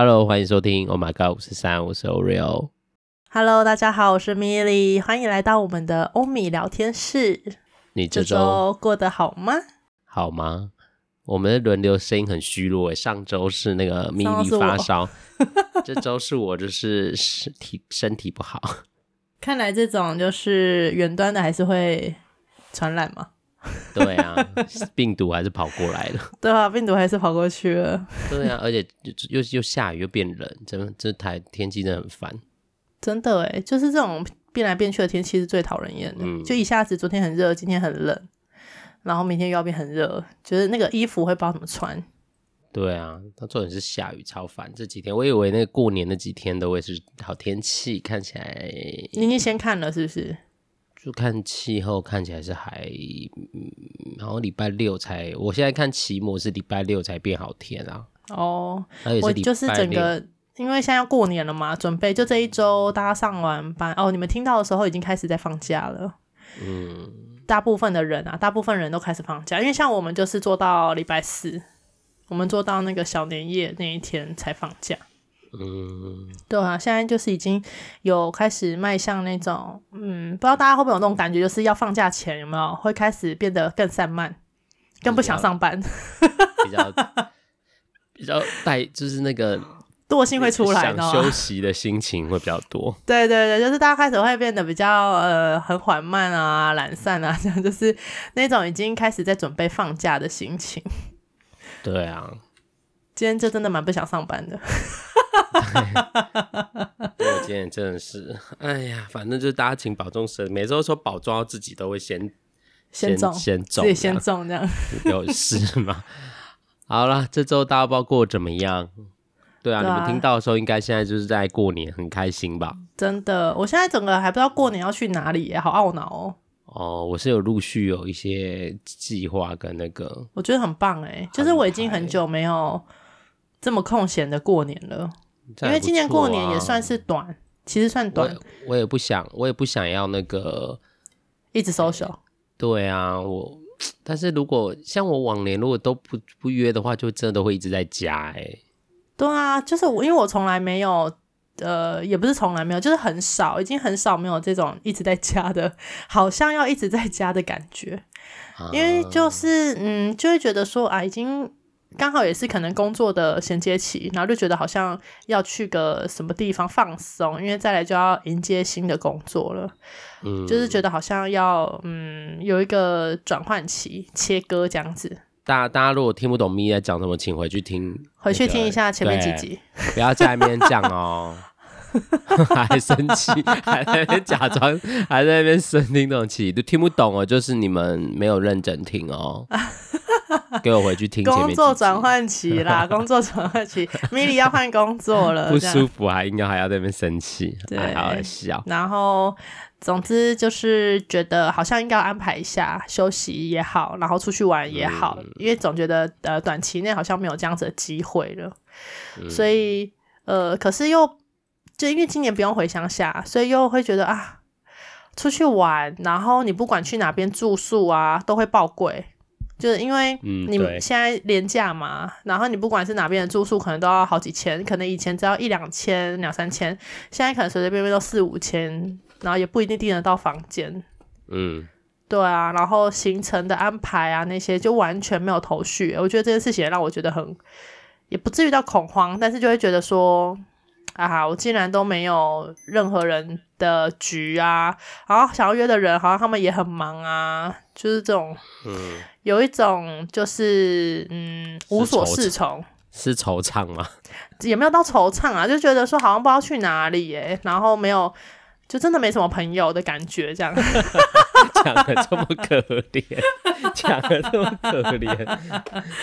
Hello，欢迎收听。Oh my god，五十三，我是 Oreo。Hello，大家好，我是 Milly，欢迎来到我们的欧米聊天室。你这周，过得好吗？好吗？我们的轮流声音很虚弱。上周是那个 Milly 发烧，这周是我就是身体身体不好。看来这种就是远端的还是会传染吗？对啊，病毒还是跑过来了。对啊，病毒还是跑过去了。对啊，而且又又下雨又变冷，真这台天气真的很烦。真的哎，就是这种变来变去的天气是最讨人厌的。嗯，就一下子昨天很热，今天很冷，然后明天又要变很热，就是那个衣服会不知道怎么穿。对啊，它重点是下雨超烦。这几天我以为那个过年那几天都会是好天气，看起来。你已经先看了是不是？就看气候，看起来是还，嗯，然后礼拜六才，我现在看期末是礼拜六才变好天啊。哦，我就是整个，因为现在要过年了嘛，准备就这一周大家上完班哦，你们听到的时候已经开始在放假了。嗯，大部分的人啊，大部分人都开始放假，因为像我们就是做到礼拜四，我们做到那个小年夜那一天才放假。嗯，对啊，现在就是已经有开始迈向那种，嗯，不知道大家会不会有那种感觉，就是要放假前有没有会开始变得更散漫，更不想上班，比较比较带，就是那个 惰性会出来，想休息的心情会比较多。对对对，就是大家开始会变得比较呃很缓慢啊、懒散啊，这样就是那种已经开始在准备放假的心情。对啊，今天就真的蛮不想上班的。对，我今天真的是，哎呀，反正就是大家请保重身。每周说保重，自己都会先先中，先中，自己先中这样。有事吗？好了，这周大家不知道过怎么样？对啊，你们听到的时候，应该现在就是在过年，很开心吧？真的，我现在整个还不知道过年要去哪里耶，好懊恼哦。哦，我是有陆续有一些计划跟那个，我觉得很棒哎，就是我已经很久没有这么空闲的过年了。啊、因为今年过年也算是短，其实算短。我也不想，我也不想要那个一直 social。对啊，我但是如果像我往年如果都不不约的话，就真的都会一直在家哎、欸。对啊，就是我，因为我从来没有，呃，也不是从来没有，就是很少，已经很少没有这种一直在家的，好像要一直在家的感觉。啊、因为就是嗯，就会觉得说啊，已经。刚好也是可能工作的衔接期，然后就觉得好像要去个什么地方放松，因为再来就要迎接新的工作了。嗯，就是觉得好像要嗯有一个转换期，切割这样子。大家大家如果听不懂咪在讲什么，请回去听、那个，回去听一下前面几集，不要在那边讲哦，还生气，还在那边假装，还在那边生听那种气，都听不懂哦，就是你们没有认真听哦。给我回去听。工作转换期啦，工作转换期，Milly 要换工作了，不舒服还应该还要在那边生气，好笑。然后，总之就是觉得好像应该要安排一下休息也好，然后出去玩也好，嗯、因为总觉得呃短期内好像没有这样子的机会了，嗯、所以呃，可是又就因为今年不用回乡下，所以又会觉得啊，出去玩，然后你不管去哪边住宿啊，都会爆贵。就是因为你们现在廉价嘛，嗯、然后你不管是哪边的住宿，可能都要好几千，可能以前只要一两千、两三千，现在可能随随便便都四五千，然后也不一定订得到房间。嗯，对啊，然后行程的安排啊那些就完全没有头绪。我觉得这件事情也让我觉得很，也不至于到恐慌，但是就会觉得说。啊！我竟然都没有任何人的局啊，然后想要约的人好像他们也很忙啊，就是这种，嗯，有一种就是嗯无所适从，是惆怅吗？也没有到惆怅啊，就觉得说好像不知道去哪里耶，然后没有。就真的没什么朋友的感觉，这样 讲的这么可怜，讲的这么可怜，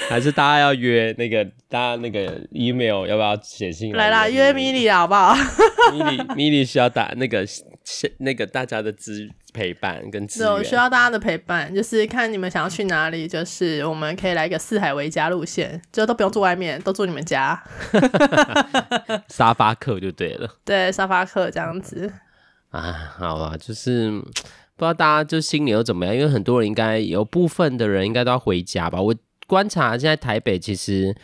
还是大家要约那个，大家那个 email 要不要写信来？来啦，约 Milly 好不好？Milly Milly 需要打那个那个大家的支陪伴跟支援，我需要大家的陪伴，就是看你们想要去哪里，就是我们可以来个四海为家路线，就都不用住外面，都住你们家，沙发客就对了，对，沙发客这样子。啊，好吧，就是不知道大家就心里又怎么样，因为很多人应该有部分的人应该都要回家吧。我观察现在台北其实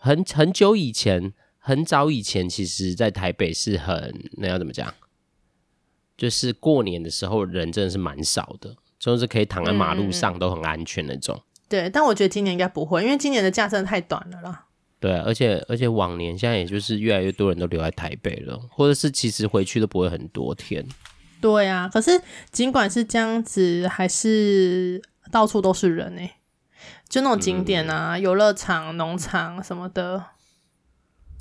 很很久以前，很早以前，其实在台北是很那要怎么讲？就是过年的时候人真的是蛮少的，就是可以躺在马路上都很安全那种。嗯、对，但我觉得今年应该不会，因为今年的假真的太短了啦。对，而且而且往年现在也就是越来越多人都留在台北了，或者是其实回去都不会很多天。对啊，可是尽管是这样子，还是到处都是人呢、欸。就那种景点啊，游乐场、农场什么的，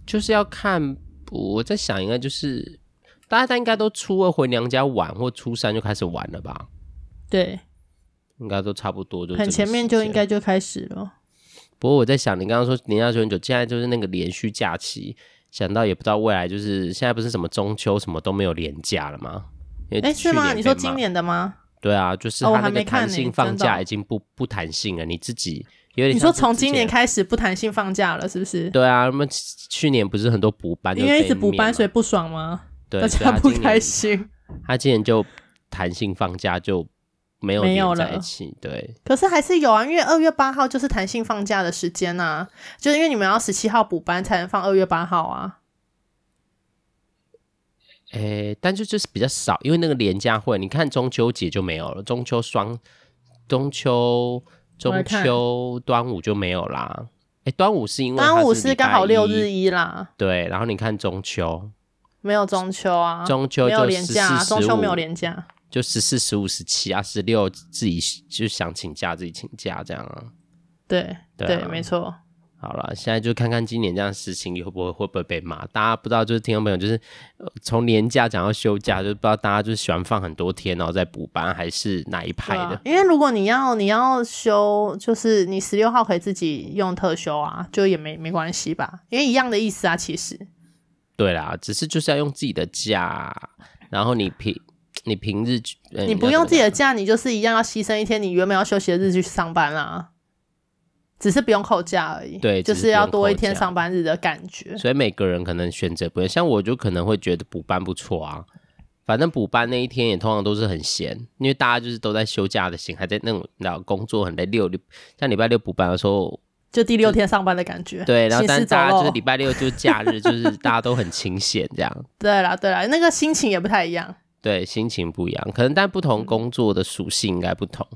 就是要看。我在想，应该就是大家应该都初二回娘家玩，或初三就开始玩了吧？对，应该都差不多，就很前面就应该就开始了。不过我在想，你刚刚说年假休很久，现在就是那个连续假期，想到也不知道未来就是现在不是什么中秋什么都没有连假了吗？哎、欸，是吗？你说今年的吗？对啊，就是他那个弹性放假已经不、不弹性了，你自己有点。你说从今年开始不弹性放假了，是不是？对啊，那么去年不是很多补班，因为一直补班，所以不爽吗？对，大家不开心。他今年就弹性放假就没有连在一起，对。可是还是有啊，因为二月八号就是弹性放假的时间啊，就是因为你们要十七号补班才能放二月八号啊。诶、欸，但就就是比较少，因为那个连假会，你看中秋节就没有了，中秋双、中秋、中秋、端午就没有啦。诶、欸，端午是因为端午是刚好六日一啦。对，然后你看中秋，没有中秋啊，中秋就连假，中秋没有连假，就十四、十五、十七啊，十六自己就想请假自己请假这样啊。对对，没错。好了，现在就看看今年这样事情会不会会不会被骂。大家不知道，就是听众朋友，就是从年假讲到休假，就不知道大家就是喜欢放很多天，然后再补班，还是哪一派的？啊、因为如果你要你要休，就是你十六号可以自己用特休啊，就也没没关系吧？因为一样的意思啊，其实。对啦，只是就是要用自己的假，然后你平你平日、嗯、你不用自己的假，你就是一样要牺牲一天你原本要休息的日去上班啦。只是不用扣假而已，对，就是要多一天上班日的感觉。所以每个人可能选择不一样，像我就可能会觉得补班不错啊。反正补班那一天也通常都是很闲，因为大家就是都在休假的心，还在那种你知道工作很累。六六像礼拜六补班的时候，就第六天上班的感觉。对，然后但是大家就是礼拜六就是假日，就是大家都很清闲这样。对啦对啦，那个心情也不太一样。对，心情不一样，可能但不同工作的属性应该不同，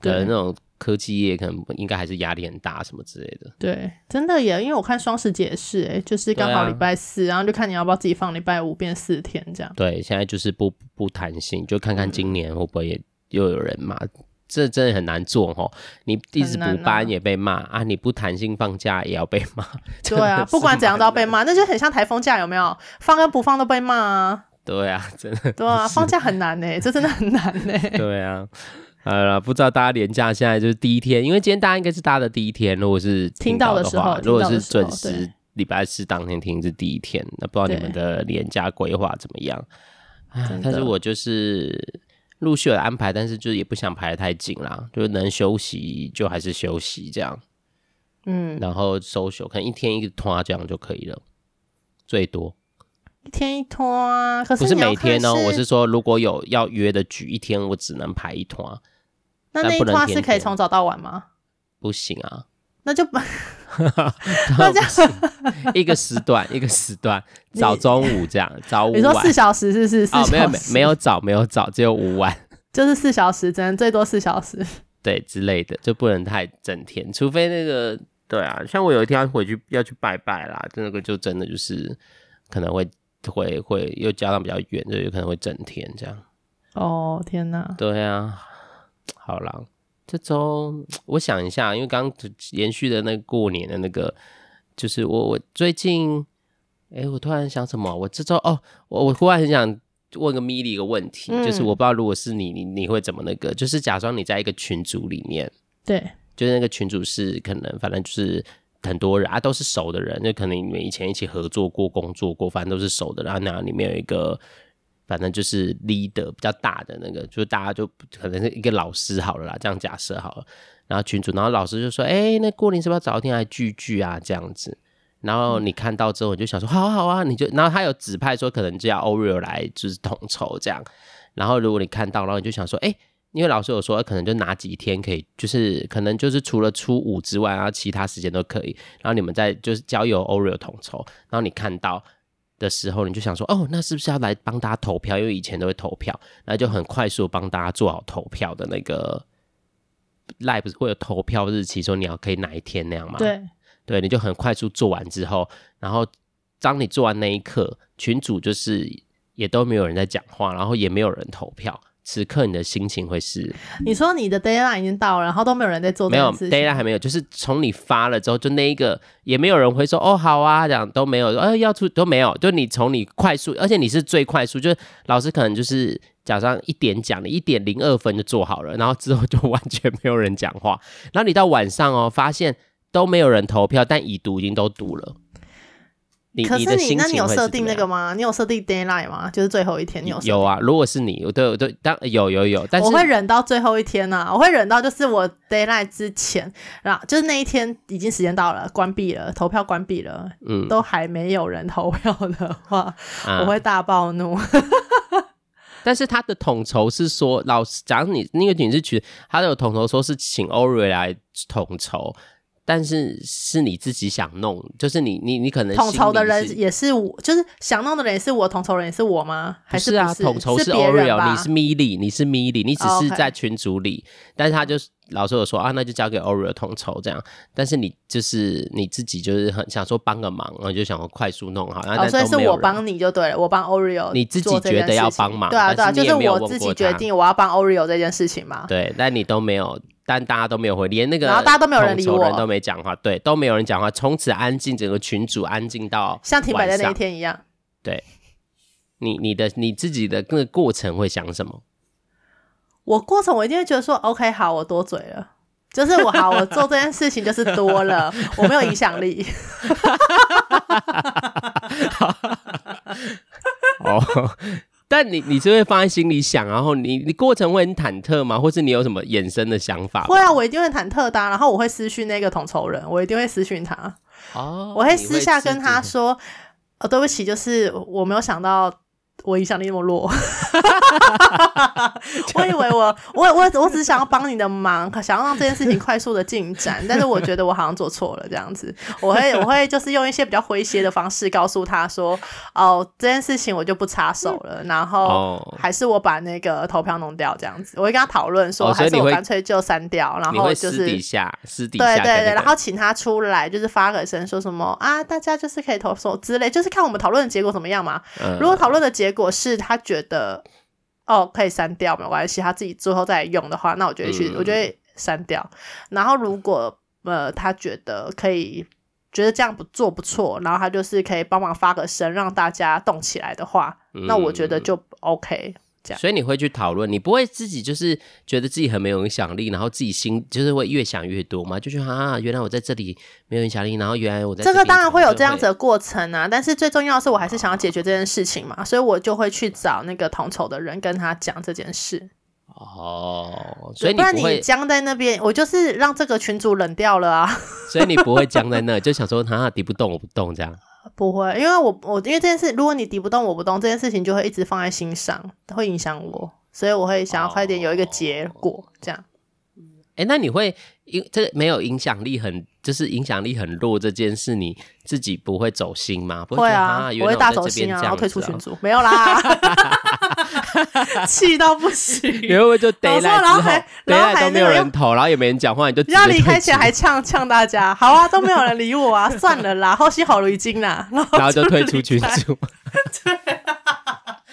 可能那种。科技业可能应该还是压力很大，什么之类的。对，真的耶，因为我看双十节也是，哎，就是刚好礼拜四，啊，然后就看你要不要自己放礼拜五变四天这样。对，现在就是不不弹性，就看看今年会不会也又有人骂，嗯，这真的很难做哦。你一直补班也被骂啊，啊，你不弹性放假也要被骂。对啊，不管怎样都要被骂，那就很像台风假有没有？放跟不放都被骂啊。对啊，真的。对啊，放假很难呢，这真的很难呢。对啊。好了，不知道大家连假现在就是第一天，因为今天大家应该是大家的第一天。如果是听到的话，的时候，如果是准时礼拜四当天听是第一天，那不知道你们的连假规划怎么样？但是我就是陆续有安排，但是就是也不想排得太紧啦，就是能休息就还是休息这样。嗯，然后收休可能一天一个拖这样就可以了，最多一天一拖啊。可是不是每天哦，我是说如果有要约的局，一天我只能排一拖。那那一拖是可以从早到晚吗？不行啊，那就 那这样一个时段一个时段，早中午这样，早午晚。你说四小时是是是？哦，没有没没有早没有早，只有午晚，就是四小时，只能最多四小时，对之类的，就不能太整天，除非那个对啊，像我有一天要回去要去拜拜啦，那个就真的就是可能会会会又加上比较远，就有可能会整天这样。哦天哪，对啊。好了，这周我想一下，因为刚延续的那个过年的那个，就是我我最近，哎、欸，我突然想什么？我这周哦，我我忽然很想问个米莉一个问题，嗯，就是我不知道如果是你，你你会怎么那个？就是假装你在一个群组里面，对，就是那个群组是可能反正就是很多人啊，都是熟的人，就可能你们以前一起合作过、工作过，反正都是熟的，然后那里面有一个。反正就是 leader 比较大的那个，就是大家就可能是一个老师好了啦，这样假设好了。然后群主，然后老师就说：“哎、那过年是不是要找一天来聚聚啊？”这样子。然后你看到之后，你就想说：“好啊，好啊。”你就，然后他有指派说，可能就要 Oreo 来就是统筹这样。然后如果你看到，然后你就想说：“哎、因为老师有说，可能就哪几天可以，就是可能就是除了初五之外，然后其他时间都可以。然后你们在就是交由 Oreo 统筹，然后你看到的时候，你就想说，哦，那是不是要来帮大家投票？因为以前都会投票，那就很快速帮大家做好投票的那个 Live 不是会有投票日期，说你要可以哪一天那样吗？对，对，你就很快速做完之后，然后当你做完那一刻，群主就是也都没有人在讲话，然后也没有人投票。此刻你的心情会是？你说你的 deadline 已经到了，然后都没有人在做这件事情。没有 deadline 还没有，就是从你发了之后，就那一个也没有人会说哦好啊，这样都没有，呃要出都没有，就你从你快速，而且你是最快速，就是老师可能就是早上一点讲，你一点零二分就做好了，然后之后就 完全没有人讲话，然后你到晚上哦，发现都没有人投票，但已读已经都读了。可是你，那你有设定那个吗？你有设定 deadline 吗？就是最后一天，你有有啊？如果是你，我对我对，当有有有，但是我会忍到最后一天呢、啊。我会忍到就是我 deadline 之前，然后就是那一天已经时间到了，关闭了投票，关闭了，嗯，都还没有人投票的话，嗯、我会大暴怒。但是他的统筹是说，老师，假如你那个你是取他的统筹说是请 Ori 来统筹。但是是你自己想弄，就是你你你可能统筹的人也是我，就是想弄的人也是我，统筹人也是我吗？还是，不是啊？统筹是 Oreo，你是 Milly，你是 Milly，你只是在群组里，oh. 但是他就老师有说啊，那就交给 Oreo 统筹这样。但是你就是你自己就是很想说帮个忙，然后就想要快速弄好。哦，所以是我帮你就对了，我帮 Oreo，你自己觉得要帮忙，对啊对啊，就是我自己决定我要帮 Oreo 这件事情嘛。对，但你都没有。但大家都没有回，连那个然后大家都没有人理我，人都没讲话，对，都没有人讲话，从此安静，整个群组安静到像停摆的那一天一样。对，你你的你自己的那个过程会想什么？我过程我一定会觉得说，OK，好，我多嘴了，就是我好，我做这件事情就是多了，我没有影响力。哦。但你你是会放在心里想，然后你你过程会很忐忑吗？或是你有什么衍生的想法？会啊，我一定会忐忑的、啊。然后我会私讯那个统筹人，我一定会私讯他。哦，我会私下跟他说：“哦，对不起，就是我没有想到。”我影响力那么弱，我以为我我我我只想要帮你的忙，想要让这件事情快速的进展，但是我觉得我好像做错了这样子。我会我会就是用一些比较诙谐的方式告诉他说：“哦，这件事情我就不插手了，然后还是我把那个投票弄掉这样子。”我会跟他讨论说，还是我干脆就删掉，然后就是私底下私底下对对对，然后请他出来就是发个声说什么啊，大家就是可以投手之类，就是看我们讨论的结果怎么样嘛。如果讨论的结果。果是他觉得哦可以删掉没关系，他自己最后再用的话，那我觉得去，嗯、我觉得删掉。然后如果呃他觉得可以，觉得这样不做不错，然后他就是可以帮忙发个声，让大家动起来的话，嗯、那我觉得就 OK。所以你会去讨论，你不会自己就是觉得自己很没有影响力，然后自己心就是会越想越多嘛？就觉得啊，原来我在这里没有影响力，然后原来我在这，这个当然会有这样子的过程啊。但是最重要的是，我还是想要解决这件事情嘛，所以我就会去找那个统筹的人跟他讲这件事。哦，所以你不然你僵在那边，我就是让这个群主冷掉了啊。所以你不会僵在那，就想说他敌不动我不动这样。不会，因为我我因为这件事，如果你敌不动我不动，这件事情就会一直放在心上，会影响我，所以我会想要快点有一个结果，哦、这样。哎，那你会因这没有影响力很，就是影响力很弱这件事，你自己不会走心吗？不会，会啊，我会大走心啊，然后退出群组，没有啦，气到不行。你会不会就之后，然后还然后还都没有人投，然后也没人讲话，你就要离开前还呛呛大家，好啊，都没有人理我啊，算了啦，后期好了已经啦，然后就退出群组。对。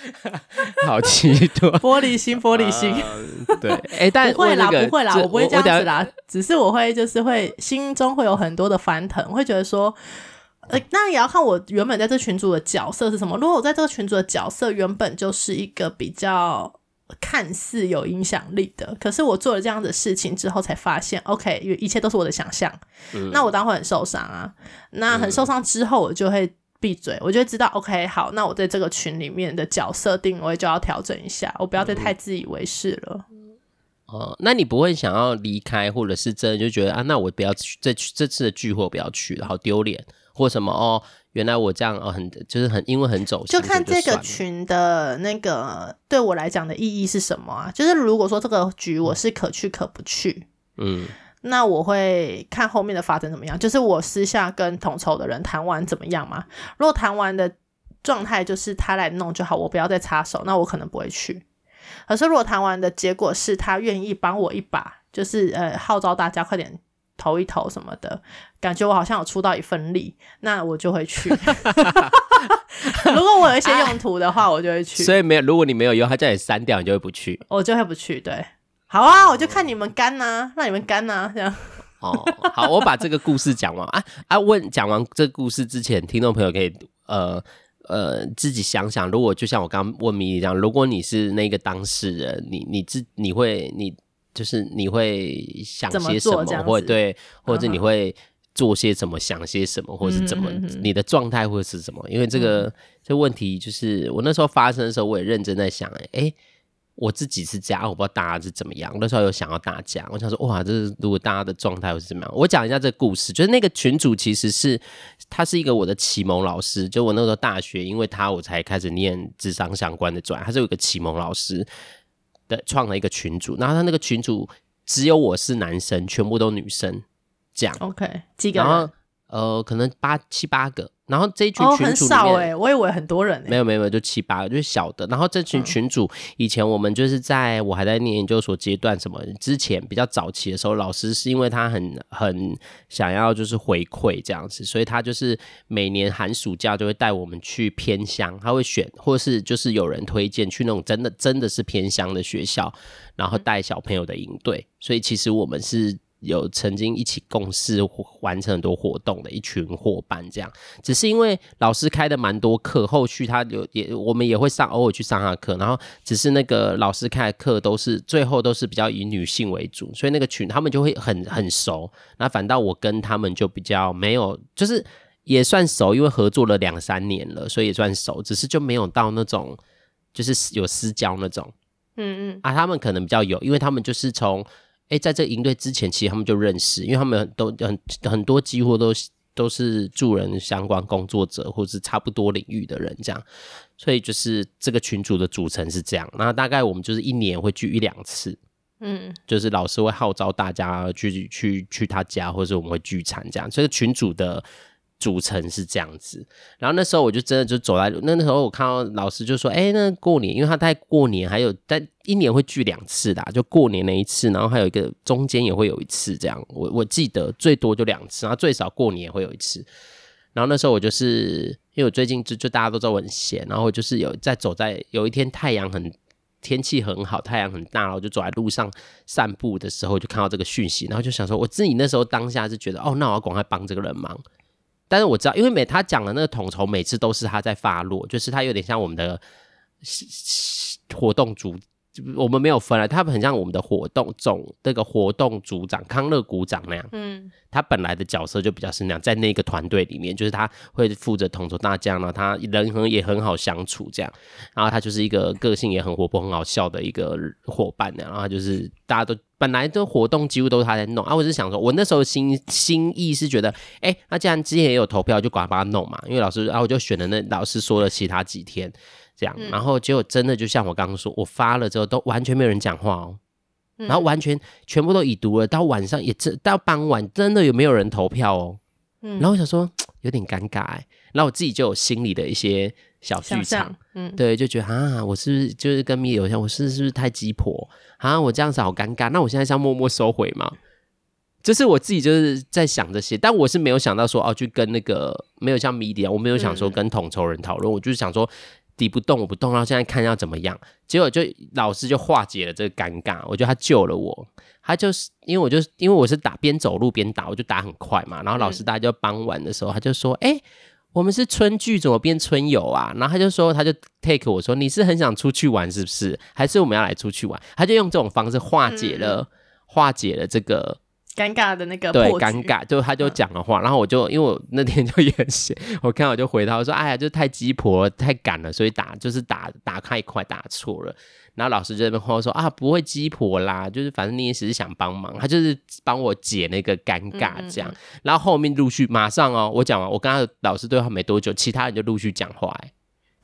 好奇多玻璃心，玻璃心。呃、对，哎、欸，但不会啦，不会啦，我不会这样子啦。只是我会，就是会心中会有很多的翻腾，会觉得说，呃，那也要看我原本在这群组的角色是什么。如果我在这个群组的角色原本就是一个比较看似有影响力的，可是我做了这样的事情之后，才发现，OK，一切都是我的想象。嗯、那我当然会很受伤啊。那很受伤之后，我就会。闭嘴！我就会知道，OK，好，那我在这个群里面的角色定位就要调整一下，我不要再太自以为是了。哦、嗯，那你不会想要离开，或者是真的就觉得啊，那我不要去这这次的聚会，不要去了，好丢脸，或什么哦？原来我这样哦，很就是很因为很走心，就看这个群的那个对我来讲的意义是什么啊？就是如果说这个局我是可去可不去，嗯，那我会看后面的发展怎么样。就是我私下跟统筹的人谈完怎么样嘛？如果谈完的状态就是他来弄就好，我不要再插手，那我可能不会去。可是如果谈完的结果是他愿意帮我一把，就是呃号召大家快点。投一投什么的，感觉我好像有出到一份力，那我就会去。如果我有一些用途的话，啊、我就会去。所以没有，如果你没有用，他叫你删掉，你就会不去。我就会不去。对，好啊，我就看你们干呐、啊，让你们干呐、啊，这样。哦，好，我把这个故事讲完啊啊！问讲完这个故事之前，听众朋友可以呃呃自己想想，如果就像我刚刚问米莉这样，如果你是那个当事人，你你自你会你。就是你会想些什么，么或者对，或者你会做些什么，想些什么，或者是怎么，你的状态会是什么？因为这个、嗯、这个问题，就是我那时候发生的时候，我也认真在想、欸，哎、欸，我自己是这样，我不知道大家是怎么样。那时候有想要大家，我想说，哇，这是如果大家的状态会是怎么样？我讲一下这个故事，就是那个群主其实是他是一个我的启蒙老师，就我那时候大学，因为他我才开始念智商相关的专，他是有一个启蒙老师。的创了一个群组，然后他那个群组只有我是男生，全部都女生，这样。OK，几个人？然后呃，可能八七八个。然后这一群群主里面，哦、很少哎、欸，我以为很多人、欸。没有没有没有，就七八个，就是小的。然后这群群主、嗯、以前我们就是在我还在念研究所阶段，什么之前比较早期的时候，老师是因为他很很想要就是回馈这样子，所以他就是每年寒暑假就会带我们去偏乡，他会选或是就是有人推荐去那种真的真的是偏乡的学校，然后带小朋友的营队。所以其实我们是。有曾经一起共事完成很多活动的一群伙伴，这样只是因为老师开的蛮多课，后续他有也我们也会上偶尔去上他课，然后只是那个老师开的课都是最后都是比较以女性为主，所以那个群他们就会很很熟，那反倒我跟他们就比较没有，就是也算熟，因为合作了两三年了，所以也算熟，只是就没有到那种就是有私交那种，嗯嗯啊，他们可能比较有，因为他们就是从。哎，在这营队之前，其实他们就认识，因为他们都很很多几乎都都是助人相关工作者，或是差不多领域的人，这样，所以就是这个群组的组成是这样。那大概我们就是一年会聚一两次，嗯，就是老师会号召大家去去去他家，或者是我们会聚餐这样。这个群组的。组成是这样子，然后那时候我就真的就走在那那时候，我看到老师就说：“哎，那过年，因为他在过年还有在一年会聚两次的，就过年那一次，然后还有一个中间也会有一次这样。我我记得最多就两次，然后最少过年也会有一次。然后那时候我就是因为我最近就就大家都知道我很闲，然后就是有在走在有一天太阳很天气很好，太阳很大，然后就走在路上散步的时候，就看到这个讯息，然后就想说，我自己那时候当下是觉得，哦，那我要赶快帮这个人忙。”但是我知道，因为每他讲的那个统筹，每次都是他在发落，就是他有点像我们的活动组，我们没有分了，他很像我们的活动总那个活动组长康乐股长那样。嗯，他本来的角色就比较是那样，在那个团队里面，就是他会负责统筹大家呢，他人很也很好相处这样，然后他就是一个个性也很活泼、很好笑的一个伙伴，然后他就是大家都。本来的活动几乎都是他在弄啊，我是想说，我那时候心心意是觉得，哎、欸，那既然之前也有投票，就赶快帮他弄嘛。因为老师，然后我就选了那老师说了其他几天这样，然后结果真的就像我刚刚说，我发了之后都完全没有人讲话哦，然后完全全部都已读了，到晚上也真到傍晚真的有没有人投票哦，然后我想说有点尴尬哎，然后我自己就有心里的一些。小剧场，嗯，对，就觉得啊，我是不是就是跟米友像，我是是不是太鸡婆？啊？我这样子好尴尬，那我现在是要默默收回吗？就是我自己就是在想这些，但我是没有想到说哦，去跟那个没有像米迪啊，我没有想说跟统筹人讨论，嗯、我就是想说敌不动我不动，然后现在看要怎么样。结果就老师就化解了这个尴尬，我觉得他救了我。他就是因为我就因为我是打边走路边打，我就打很快嘛。然后老师大家就傍晚的时候，他就说，哎、欸。我们是春聚，怎么变春游啊？然后他就说，他就 take 我说，你是很想出去玩是不是？还是我们要来出去玩？他就用这种方式化解了，嗯、化解了这个尴尬的那个对尴尬，就他就讲了话，嗯、然后我就因为我那天就也写，我看我就回他我说，哎呀，就太鸡婆了，太赶了，所以打就是打打开一块打错了。然后老师就在那边话说啊，不会鸡婆啦，就是反正你也只是想帮忙，他就是帮我解那个尴尬这样。嗯嗯嗯，然后后面陆续马上哦，我讲完，我跟他老师对话没多久，其他人就陆续讲话哎。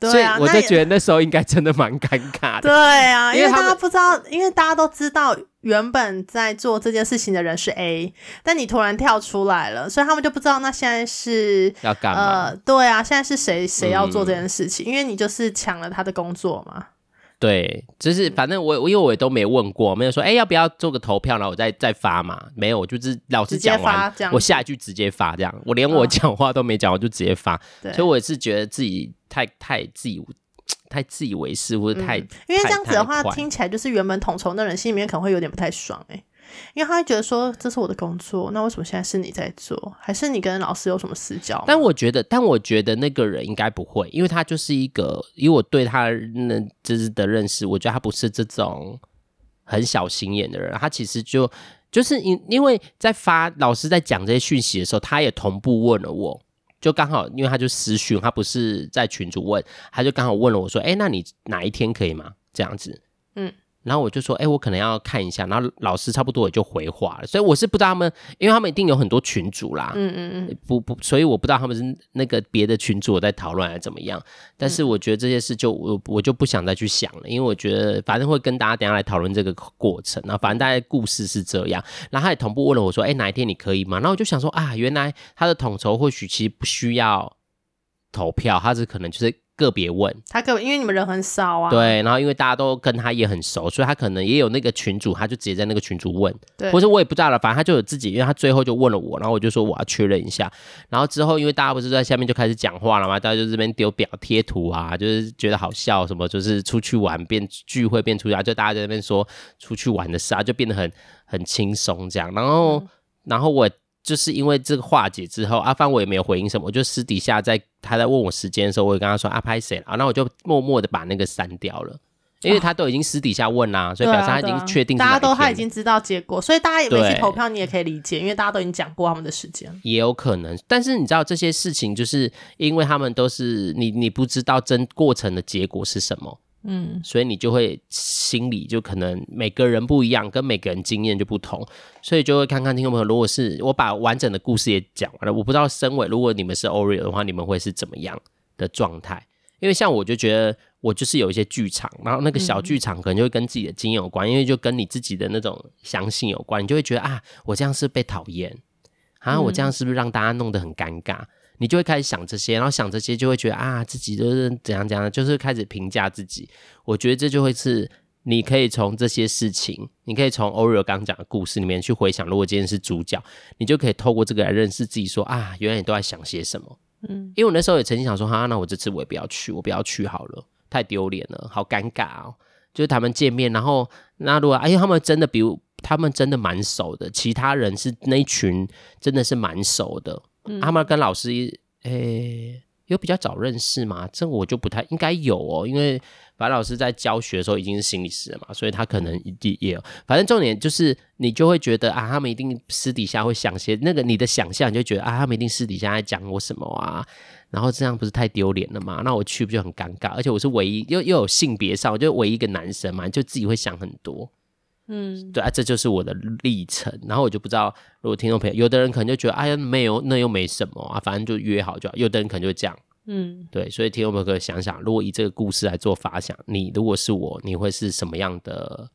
对啊，所以我就觉得那时候应该真的蛮尴尬的。对啊，因为大家不知道，因为大家都知道原本在做这件事情的人是 A，但你突然跳出来了，所以他们就不知道那现在是要干嘛？呃，对啊，现在是谁谁要做这件事情？嗯、因为你就是抢了他的工作嘛。对，就是反正我我因为我也都没问过，没有说哎要不要做个投票，然后我再再发嘛，没有，我就是老师讲完，我下一句直接发这样，我连我讲话都没讲，我就直接发，嗯、所以我也是觉得自己太太自以 太自以为是，或者太、嗯、因为这样子的话听起来就是原本统筹的人心里面可能会有点不太爽哎。因为他会觉得说，这是我的工作，那为什么现在是你在做？还是你跟老师有什么私交？但我觉得，但我觉得那个人应该不会，因为他就是一个，以我对他那就是的认识，我觉得他不是这种很小心眼的人。他其实就就是因因为在发老师在讲这些讯息的时候，他也同步问了我，就刚好因为他就私讯，他不是在群组问，他就刚好问了我说：“哎，那你哪一天可以吗？”这样子，然后我就说，哎，我可能要看一下。然后老师差不多也就回话了，所以我是不知道他们，因为他们一定有很多群主啦，嗯嗯嗯，不不，所以我不知道他们是那个别的群组在讨论还是怎么样。但是我觉得这些事就我我就不想再去想了，因为我觉得反正会跟大家等下来讨论这个过程。然后反正大概故事是这样。然后他也同步问了我说，哎，哪一天你可以吗？然后我就想说啊，原来他的统筹或许其实不需要投票，他是可能就是。个别问他可，因为你们人很少啊。对，然后因为大家都跟他也很熟，所以他可能也有那个群主，他就直接在那个群主问。对，或者我也不知道了，反正他就有自己，因为他最后就问了我，然后我就说我要确认一下。然后之后，因为大家不是在下面就开始讲话了嘛，大家就这边丢表贴图啊，就是觉得好笑什么，就是出去玩变聚会变出去啊，就大家在那边说出去玩的事啊，就变得很很轻松这样。然后，嗯、然后我。就是因为这个化解之后，阿帆我也没有回应什么，我就私底下在他在问我时间的时候，我也跟他说阿拍谁了，然后我就默默的把那个删掉了，因为他都已经私底下问啦，哦、所以表示他已经确定、啊啊，大家都他已经知道结果，所以大家也没去投票，你也可以理解，因为大家都已经讲过他们的时间，也有可能。但是你知道这些事情，就是因为他们都是你你不知道真过程的结果是什么。嗯，所以你就会心里就可能每个人不一样，跟每个人经验就不同，所以就会看看听众朋友，如果是我把完整的故事也讲完了，我不知道身为如果你们是 Oreo 的话，你们会是怎么样的状态？因为像我就觉得我就是有一些剧场，然后那个小剧场可能就会跟自己的经验有关，因为就跟你自己的那种相信有关，你就会觉得啊，我这样是被讨厌？啊，我这样是不是让大家弄得很尴尬？你就会开始想这些，然后想这些就会觉得啊，自己就是怎样怎样，就是开始评价自己。我觉得这就会是你可以从这些事情，你可以从 Oreo 刚讲的故事里面去回想，如果今天是主角，你就可以透过这个来认识自己说，说啊，原来你都在想些什么。嗯，因为我那时候也曾经想说，哈、啊，那我这次我也不要去，我不要去好了，太丢脸了，好尴尬哦。就是他们见面，然后那如果哎呀，他们真的比如他们真的蛮熟的，其他人是那一群真的是蛮熟的。嗯、他们跟老师，诶、欸，有比较早认识吗？这我就不太应该有哦，因为白老师在教学的时候已经是心理师了嘛，所以他可能一定也有。反正重点就是，你就会觉得啊，他们一定私底下会想些那个，你的想象就觉得啊，他们一定私底下在讲我什么啊，然后这样不是太丢脸了吗？那我去不就很尴尬？而且我是唯一又又有性别上，我就唯一一个男生嘛，就自己会想很多。嗯，对啊，这就是我的历程。然后我就不知道，如果听众朋友，有的人可能就觉得，哎呀，没有，那又没什么啊，反正就约好就好。有的人可能就这样，嗯，对。所以听众朋友可以想想，如果以这个故事来做发想，你如果是我，你会是什么样的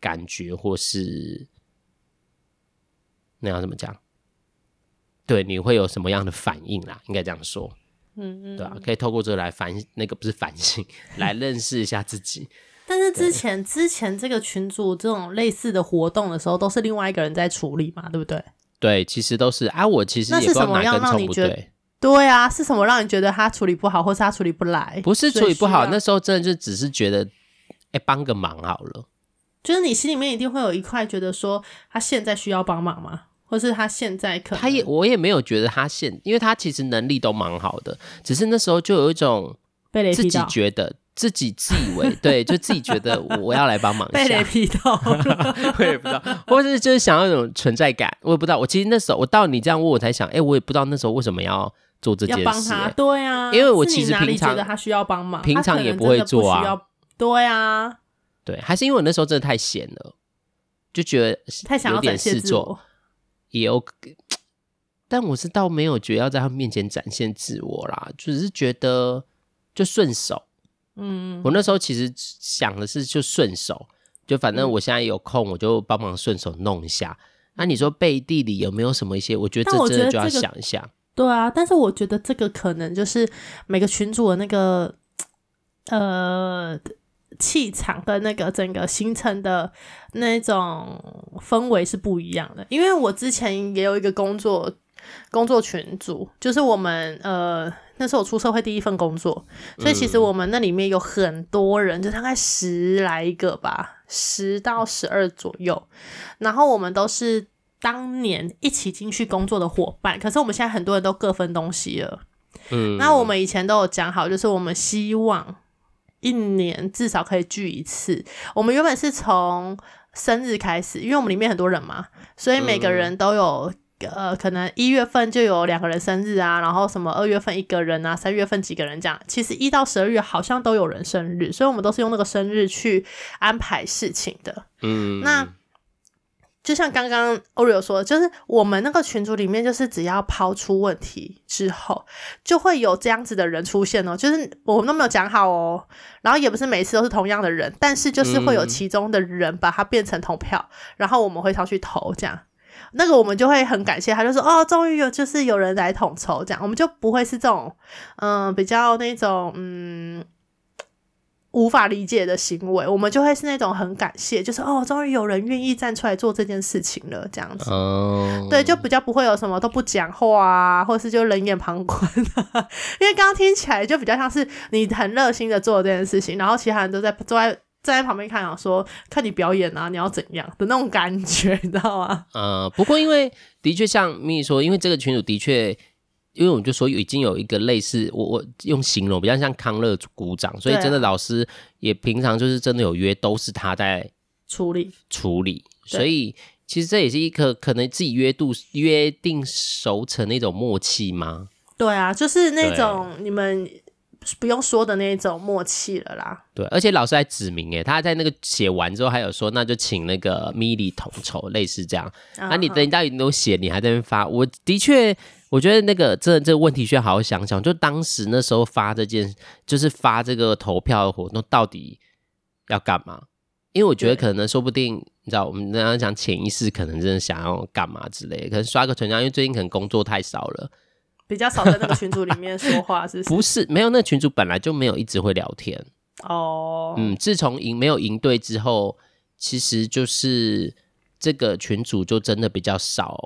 感觉，或是那要怎么讲？对，你会有什么样的反应啦？应该这样说，嗯嗯，对啊，可以透过这个来反那个不是反省，来认识一下自己。但是之前之前这个群组这种类似的活动的时候，都是另外一个人在处理嘛，对不对？对，其实都是啊。我其实也不知道哪根葱不对。对啊，是什么让你觉得他处理不好，或是他处理不来？不是处理不好，那时候真的就只是觉得，哎，帮个忙好了。就是你心里面一定会有一块觉得说，他现在需要帮忙吗？或是他现在可能他也我也没有觉得他现，因为他其实能力都蛮好的，只是那时候就有一种被雷劈到，自己觉得。自己自以为 对，就自己觉得我要来帮忙一下，被雷劈到，我也不知道，或者是就是想要一种存在感，我也不知道。我其实那时候我到你这样问我才想，哎、欸，我也不知道那时候为什么要做这件事、欸，要帮他，对啊，因为我其实平常觉得他需要帮忙，平常也不会做啊，对啊，对，还是因为我那时候真的太闲了，就觉得太想要点事做，也有，但我是倒没有觉得要在他面前展现自我啦，只是觉得就顺手。嗯，我那时候其实想的是就顺手，就反正我现在有空，我就帮忙顺手弄一下。那、你说背地里有没有什么一些？我觉得这真的就要想一下。这个、对啊，但是我觉得这个可能就是每个群主的那个呃气场跟那个整个形成的那种氛围是不一样的。因为我之前也有一个工作工作群组，就是我们呃。那是我出社会第一份工作，所以其实我们那里面有很多人，就大概十来个吧，十到十二左右。然后我们都是当年一起进去工作的伙伴，可是我们现在很多人都各分东西了。嗯，那我们以前都有讲好，就是我们希望一年至少可以聚一次。我们原本是从生日开始，因为我们里面很多人嘛，所以每个人都有。呃，可能一月份就有两个人生日啊，然后什么二月份一个人啊，三月份几个人这样。其实一到十二月好像都有人生日，所以我们都是用那个生日去安排事情的。嗯，那就像刚刚 Oreo 说的，就是我们那个群组里面，就是只要抛出问题之后，就会有这样子的人出现哦。就是我们都没有讲好哦，然后也不是每次都是同样的人，但是就是会有其中的人把它变成投票，然后我们会上去投这样。那个我们就会很感谢他，就说哦，终于有就是有人来统筹这样，我们就不会是这种嗯、呃、比较那种嗯无法理解的行为，我们就会是那种很感谢，就是哦，终于有人愿意站出来做这件事情了这样子。哦，对，就比较不会有什么都不讲话啊，或是就冷眼旁观啊，因为刚刚听起来就比较像是你很热心的做这件事情，然后其他人都在坐在。站在旁边看啊，说看你表演啊，你要怎样的那种感觉，你知道吗？呃，不过因为的确像咪咪说，因为这个群主的确，因为我们就说已经有一个类似，我我用形容比较像康乐鼓掌，所以真的老师也平常就是真的有约，都是他在处理处理，所以其实这也是一个可能自己约度约定熟成那种默契吗？对啊，就是那种你们。不用说的那种默契了啦。对，而且老师还指明，诶，他在那个写完之后还有说，那就请那个米莉统筹，类似这样。那、uh huh. 啊、你等到你都写，你还在那边发，我的确，我觉得那个这这个问题需要好好想想。就当时那时候发这件，就是发这个投票的活动，到底要干嘛？因为我觉得可能说不定，你知道，我们刚刚讲潜意识，可能真的想要干嘛之类的，可能刷个存奖，因为最近可能工作太少了。比较少在那个群组里面说话，是不是？不是，没有那个群主本来就没有一直会聊天哦。Oh. 嗯，自从赢没有赢队之后，其实就是这个群组就真的比较少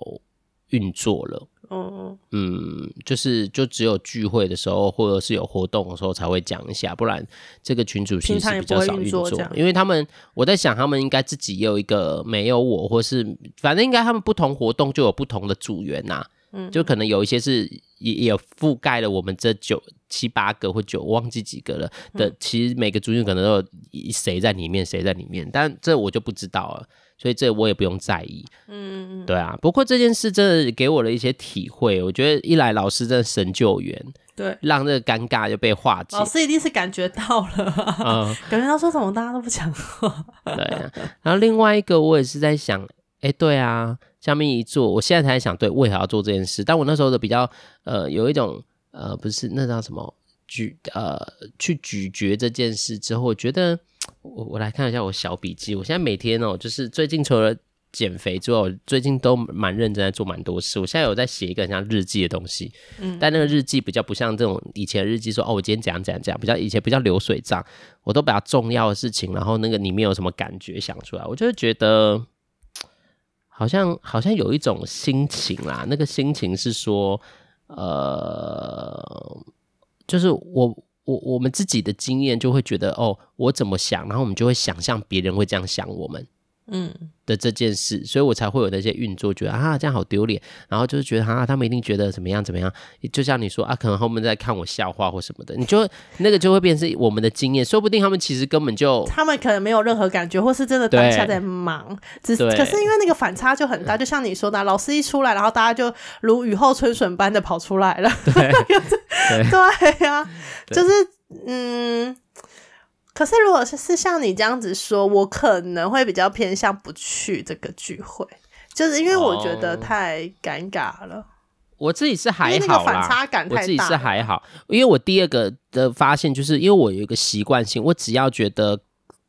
运作了。嗯、oh. 嗯，就是就只有聚会的时候或者是有活动的时候才会讲一下，不然这个群组其实比较少运作。作因为他们，我在想他们应该自己也有一个没有我，或是反正应该他们不同活动就有不同的组员呐、啊。嗯，就可能有一些是也也覆盖了我们这九七八个或九，忘记几个了的。其实每个族群可能都有谁在里面，谁在里面，但这我就不知道了，所以这我也不用在意。嗯，对啊。不过这件事真的给我了一些体会，我觉得一来老师真的神救援，对，让这个尴尬就被化解。老师一定是感觉到了，嗯，感觉到说什么大家都不讲话。对啊，然后另外一个我也是在想，哎，对啊。下面一做，我现在才想，对，为何要做这件事？但我那时候的比较，呃，有一种，呃，不是那叫什么咀，呃，去咀嚼这件事之后，我觉得，我我来看一下我小笔记。我现在每天哦，就是最近除了减肥之后，最近都蛮认真在做蛮多事。我现在有在写一个很像日记的东西，嗯，但那个日记比较不像这种以前的日记说，说哦，我今天怎样怎样怎样，比较以前比较流水账，我都比较重要的事情，然后那个里面有什么感觉想出来，我就会觉得。好像好像有一种心情啦，那个心情是说，呃，就是我我我们自己的经验就会觉得，哦，我怎么想，然后我们就会想象别人会这样想我们，嗯的这件事，所以我才会有那些运作，觉得啊这样好丢脸，然后就是觉得啊他们一定觉得怎么样怎么样，就像你说啊，可能他们在看我笑话或什么的，你就那个就会变成我们的经验，说不定他们其实根本就他们可能没有任何感觉，或是真的当下在忙，只是可是因为那个反差就很大，就像你说的，老师一出来，然后大家就如雨后春笋般的跑出来了，对对呀、啊，就是嗯。可是，如果是是像你这样子说，我可能会比较偏向不去这个聚会，就是因为我觉得太尴尬了。我自己是还好啦。我自己是还好，因为我第二个的发现就是，因为我有一个习惯性，我只要觉得。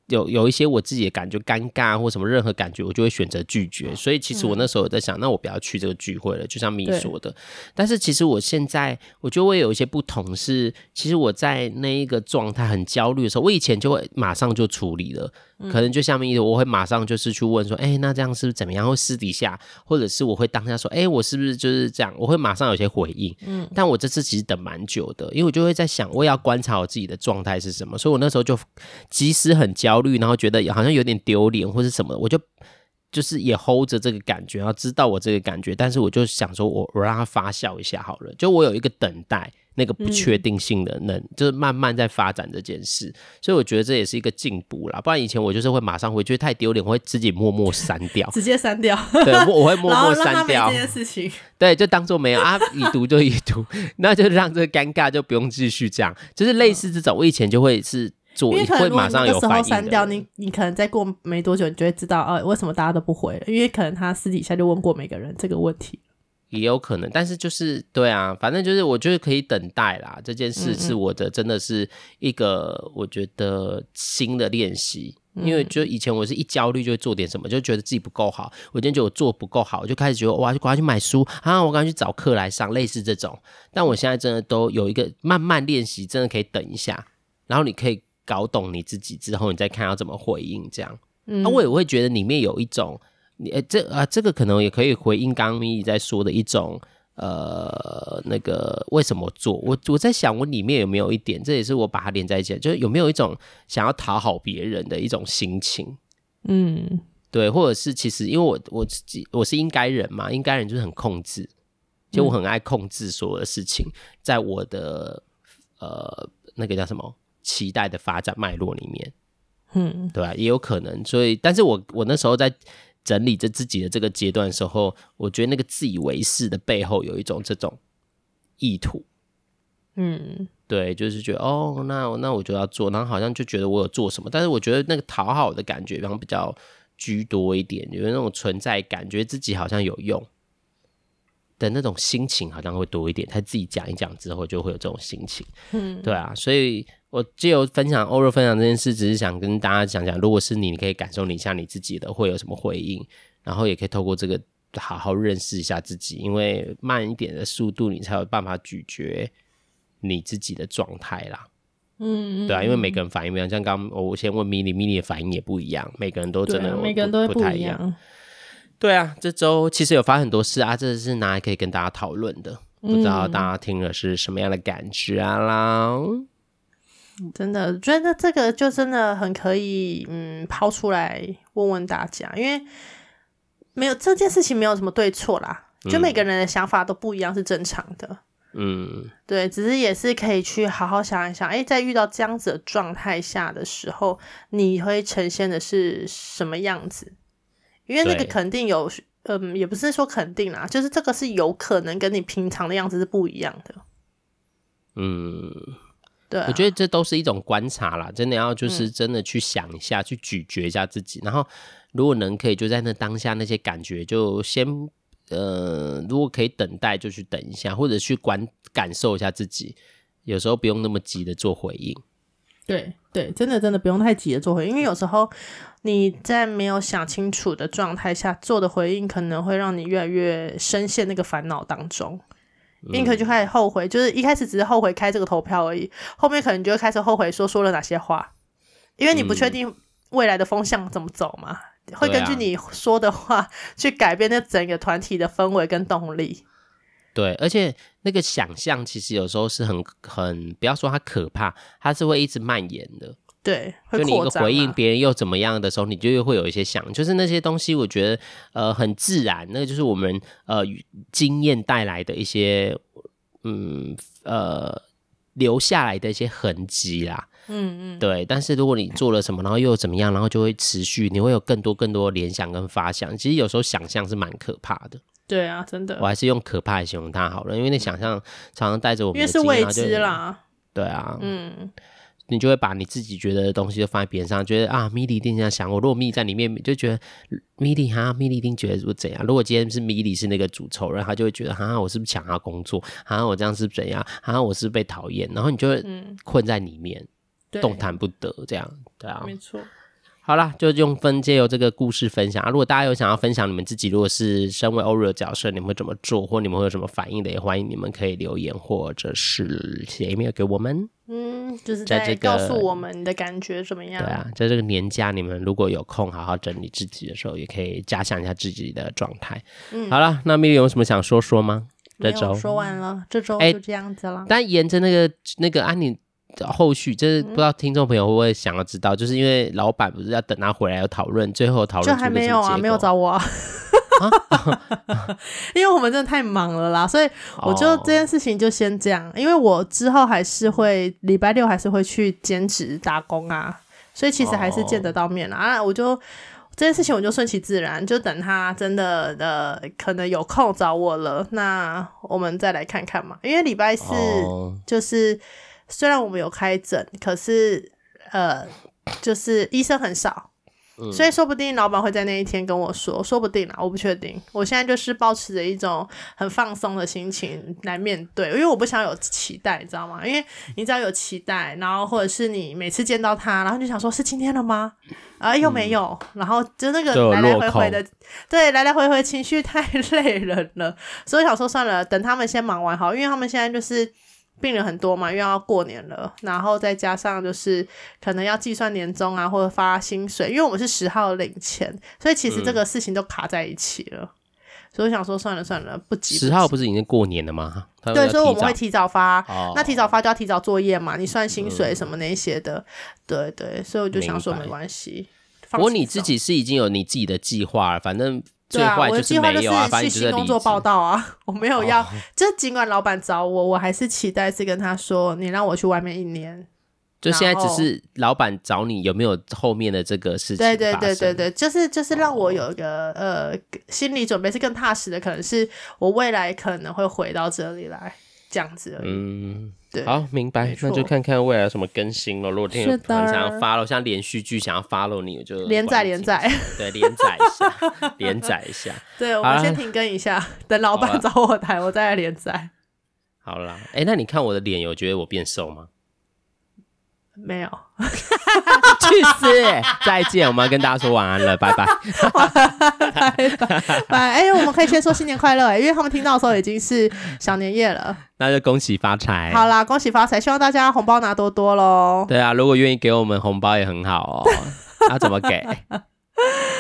有有一些我自己的感觉尴尬或什么任何感觉，我就会选择拒绝。所以其实我那时候有在想，嗯、那我不要去这个聚会了。就像米说的，但是其实我现在我觉得我有一些不同是，其实我在那一个状态很焦虑的时候，我以前就会马上就处理了。可能就像米，我会马上就是去问说，哎、欸，那这样是不是怎么样？或私底下，或者是我会当下说，哎、欸，我是不是就是这样？我会马上有些回应。嗯，但我这次其实等蛮久的，因为我就会在想，我也要观察我自己的状态是什么。所以我那时候就即使很焦虑，然后觉得好像有点丢脸或是什么，我就就是也 hold 着这个感觉，然后知道我这个感觉，但是我就想说我我让它发酵一下好了，就我有一个等待。那个不确定性的能，嗯、就是慢慢在发展这件事，所以我觉得这也是一个进步啦。不然以前我就是会马上回去，太丢脸，我会自己默默删掉，直接删掉。对，我会默默删掉这件事情。对，就当做没有啊，已读就已读，那就让这个尴尬就不用继续这样。就是类似这种，我以前就会是做，会马上有时候。删掉你，你可能再过没多久，你就会知道哦，为什么大家都不回了？因为可能他私底下就问过每个人这个问题。也有可能，但是就是对啊，反正就是我觉得可以等待啦。这件事是我的，真的是一个我觉得新的练习。嗯、因为就以前我是一焦虑就会做点什么，就觉得自己不够好。我今天觉得我做不够好，我就开始觉得哇，就赶快去买书啊，我赶快去找课来上，类似这种。但我现在真的都有一个慢慢练习，真的可以等一下，然后你可以搞懂你自己之后，你再看要怎么回应这样。嗯，那我也会觉得里面有一种。你诶，这啊，这个可能也可以回应刚刚米米在说的一种，呃，那个为什么做？我我在想，我里面有没有一点，这也是我把它连在一起，就是有没有一种想要讨好别人的一种心情？嗯，对，或者是其实因为我我自己我是应该人嘛，应该人就是很控制，就我很爱控制所有的事情，在我的呃那个叫什么期待的发展脉络里面，嗯，对吧？也有可能，所以，但是我我那时候在。整理着自己的这个阶段的时候，我觉得那个自以为是的背后有一种这种意图，嗯，对，就是觉得哦，那那我就要做，然后好像就觉得我有做什么，但是我觉得那个讨好的感觉，然后比较居多一点，有那种存在感，觉得自己好像有用的那种心情，好像会多一点。他自己讲一讲之后，就会有这种心情，嗯，对啊，所以。我借由分享欧若分享这件事，只是想跟大家讲讲，如果是你，你可以感受你一下你自己的会有什么回应，然后也可以透过这个好好认识一下自己，因为慢一点的速度，你才有办法咀嚼你自己的状态啦。嗯，对啊，因为每个人反应不一样，像刚我先问米莉，米莉的反应也不一样，每个人都真的、啊、每个人都会不太一样。对啊，这周其实有发很多事啊，这是拿来可以跟大家讨论的，不知道大家听了是什么样的感觉啊啦。真的觉得这个就真的很可以，嗯，抛出来问问大家，因为没有这件事情没有什么对错啦，就每个人的想法都不一样是正常的，嗯，对，只是也是可以去好好想一想，哎，在遇到这样子的状态下的时候，你会呈现的是什么样子？因为那个肯定有，嗯，也不是说肯定啦，就是这个是有可能跟你平常的样子是不一样的，嗯。对啊，我觉得这都是一种观察啦，真的要就是真的去想一下，嗯、去咀嚼一下自己，然后如果能可以就在那当下那些感觉就先呃，如果可以等待就去等一下，或者去观感受一下自己，有时候不用那么急的做回应。对对，真的真的不用太急的做回应，因为有时候你在没有想清楚的状态下做的回应，可能会让你越来越深陷那个烦恼当中。因为可能就开始后悔，就是一开始只是后悔开这个投票而已，后面可能就会开始后悔说说了哪些话，因为你不确定未来的风向怎么走嘛，嗯、会根据你说的话去改变那整个团体的氛围跟动力。对，而且那个想象其实有时候是很很，不要说它可怕，它是会一直蔓延的。对，就你一个回应别人又怎么样的时候，你就又会有一些想，就是那些东西，我觉得呃很自然，那个就是我们呃经验带来的一些嗯呃留下来的一些痕迹啦。嗯嗯，对。但是如果你做了什么，然后又怎么样，然后就会持续，你会有更多更多联想跟发想。其实有时候想象是蛮可怕的。对啊，真的。我还是用可怕来形容它好了，因为那想象常常带着我们的，因为是未知啦。对啊，嗯。你就会把你自己觉得的东西就放在别人上，觉得啊，米莉一定这样想。我如果米莉在里面，就觉得米莉哈，米莉一定觉得是怎样。如果今天是米莉是那个主仇人，他就会觉得哈，我是不是抢他工作？哈，我这样是怎样？哈，我是被讨厌？然后你就会困在里面，嗯、动弹不得，这样对啊，没错。好啦，就用分借由这个故事分享啊。如果大家有想要分享你们自己，如果是身为欧瑞的角色，你们会怎么做，或你们会有什么反应的，也欢迎你们可以留言或者是写 email 给我们。嗯，就是在这个告诉我们你的感觉怎么样？对啊，在这个年假，你们如果有空好好整理自己的时候，也可以加强一下自己的状态。嗯，好了，那蜜莉有什么想说说吗？这周说完了，这周就这样子了。欸、但沿着那个那个安妮。后续就是不知道听众朋友会不会想要知道，嗯、就是因为老板不是要等他回来要讨论，最后讨论就还没有啊，没有找我啊，因为我们真的太忙了啦，所以我就这件事情就先这样，因为我之后还是会礼拜六还是会去兼职打工啊，所以其实还是见得到面啦啊，我就这件事情我就顺其自然，就等他真的的可能有空找我了，那我们再来看看嘛，因为礼拜四就是。虽然我们有开诊，可是呃，就是医生很少，嗯、所以说不定老板会在那一天跟我说，说不定啦，我不确定。我现在就是抱持着一种很放松的心情来面对，因为我不想有期待，你知道吗？因为你只要有期待，然后或者是你每次见到他，然后就想说是今天了吗？啊，又没有，嗯、然后就那个来来回回的，对，来来回回情绪太 累人了，所以想说算了，等他们先忙完好，因为他们现在就是。病人很多嘛，因为要过年了，然后再加上就是可能要计算年终啊，或者发薪水，因为我们是十号领钱，所以其实这个事情都卡在一起了。嗯、所以我想说，算了算了，不急。十号不是已经过年了吗？对，所以我们会提早发。哦、那提早发就要提早作业嘛，你算薪水什么那些的。嗯、对对，所以我就想说没关系。不过你自己是已经有你自己的计划了，反正。对啊，我的计划就是去新工作报道啊，我没有要，就尽管老板找我，我还是期待是跟他说，你让我去外面一年。就现在只是老板找你，有没有后面的这个事情？对对对对对，就是就是让我有一个呃心理准备，是更踏实的，可能是我未来可能会回到这里来。这样子而已。嗯，对，好，明白。那就看看未来有什么更新了。如果听想要 follow，像连续剧想要 follow 你，我就连载连载，对，连载一下，连载一下。对，我们先停更一下，等老板找我谈，我再来连载。好啦，哎，那你看我的脸，有觉得我变瘦吗？没有，去死！再见，我们要跟大家说晚安了，拜拜，拜拜，拜。哎，我们可以先说新年快乐，哎，因为他们听到的时候已经是小年夜了，那就恭喜发财。好啦，恭喜发财，希望大家红包拿多多喽。对啊，如果愿意给我们红包也很好哦。那怎么给？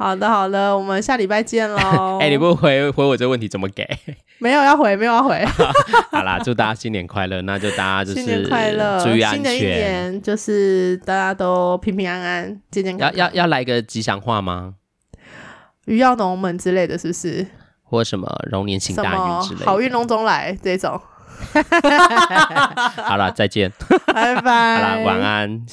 好的，好的，我们下礼拜见喽。哎、欸，你不回回我这个问题怎么给？没有要回，没有要回。好啦，祝大家新年快乐，那就大家就是新年快乐，注意安全。新的一年就是大家都平平安安、健健康康。要要要来个吉祥话吗？鱼跃龙门之类的是不是？或什么龙年行大运之类的，好运龙中来这种。好了，再见，拜拜。好了，晚安。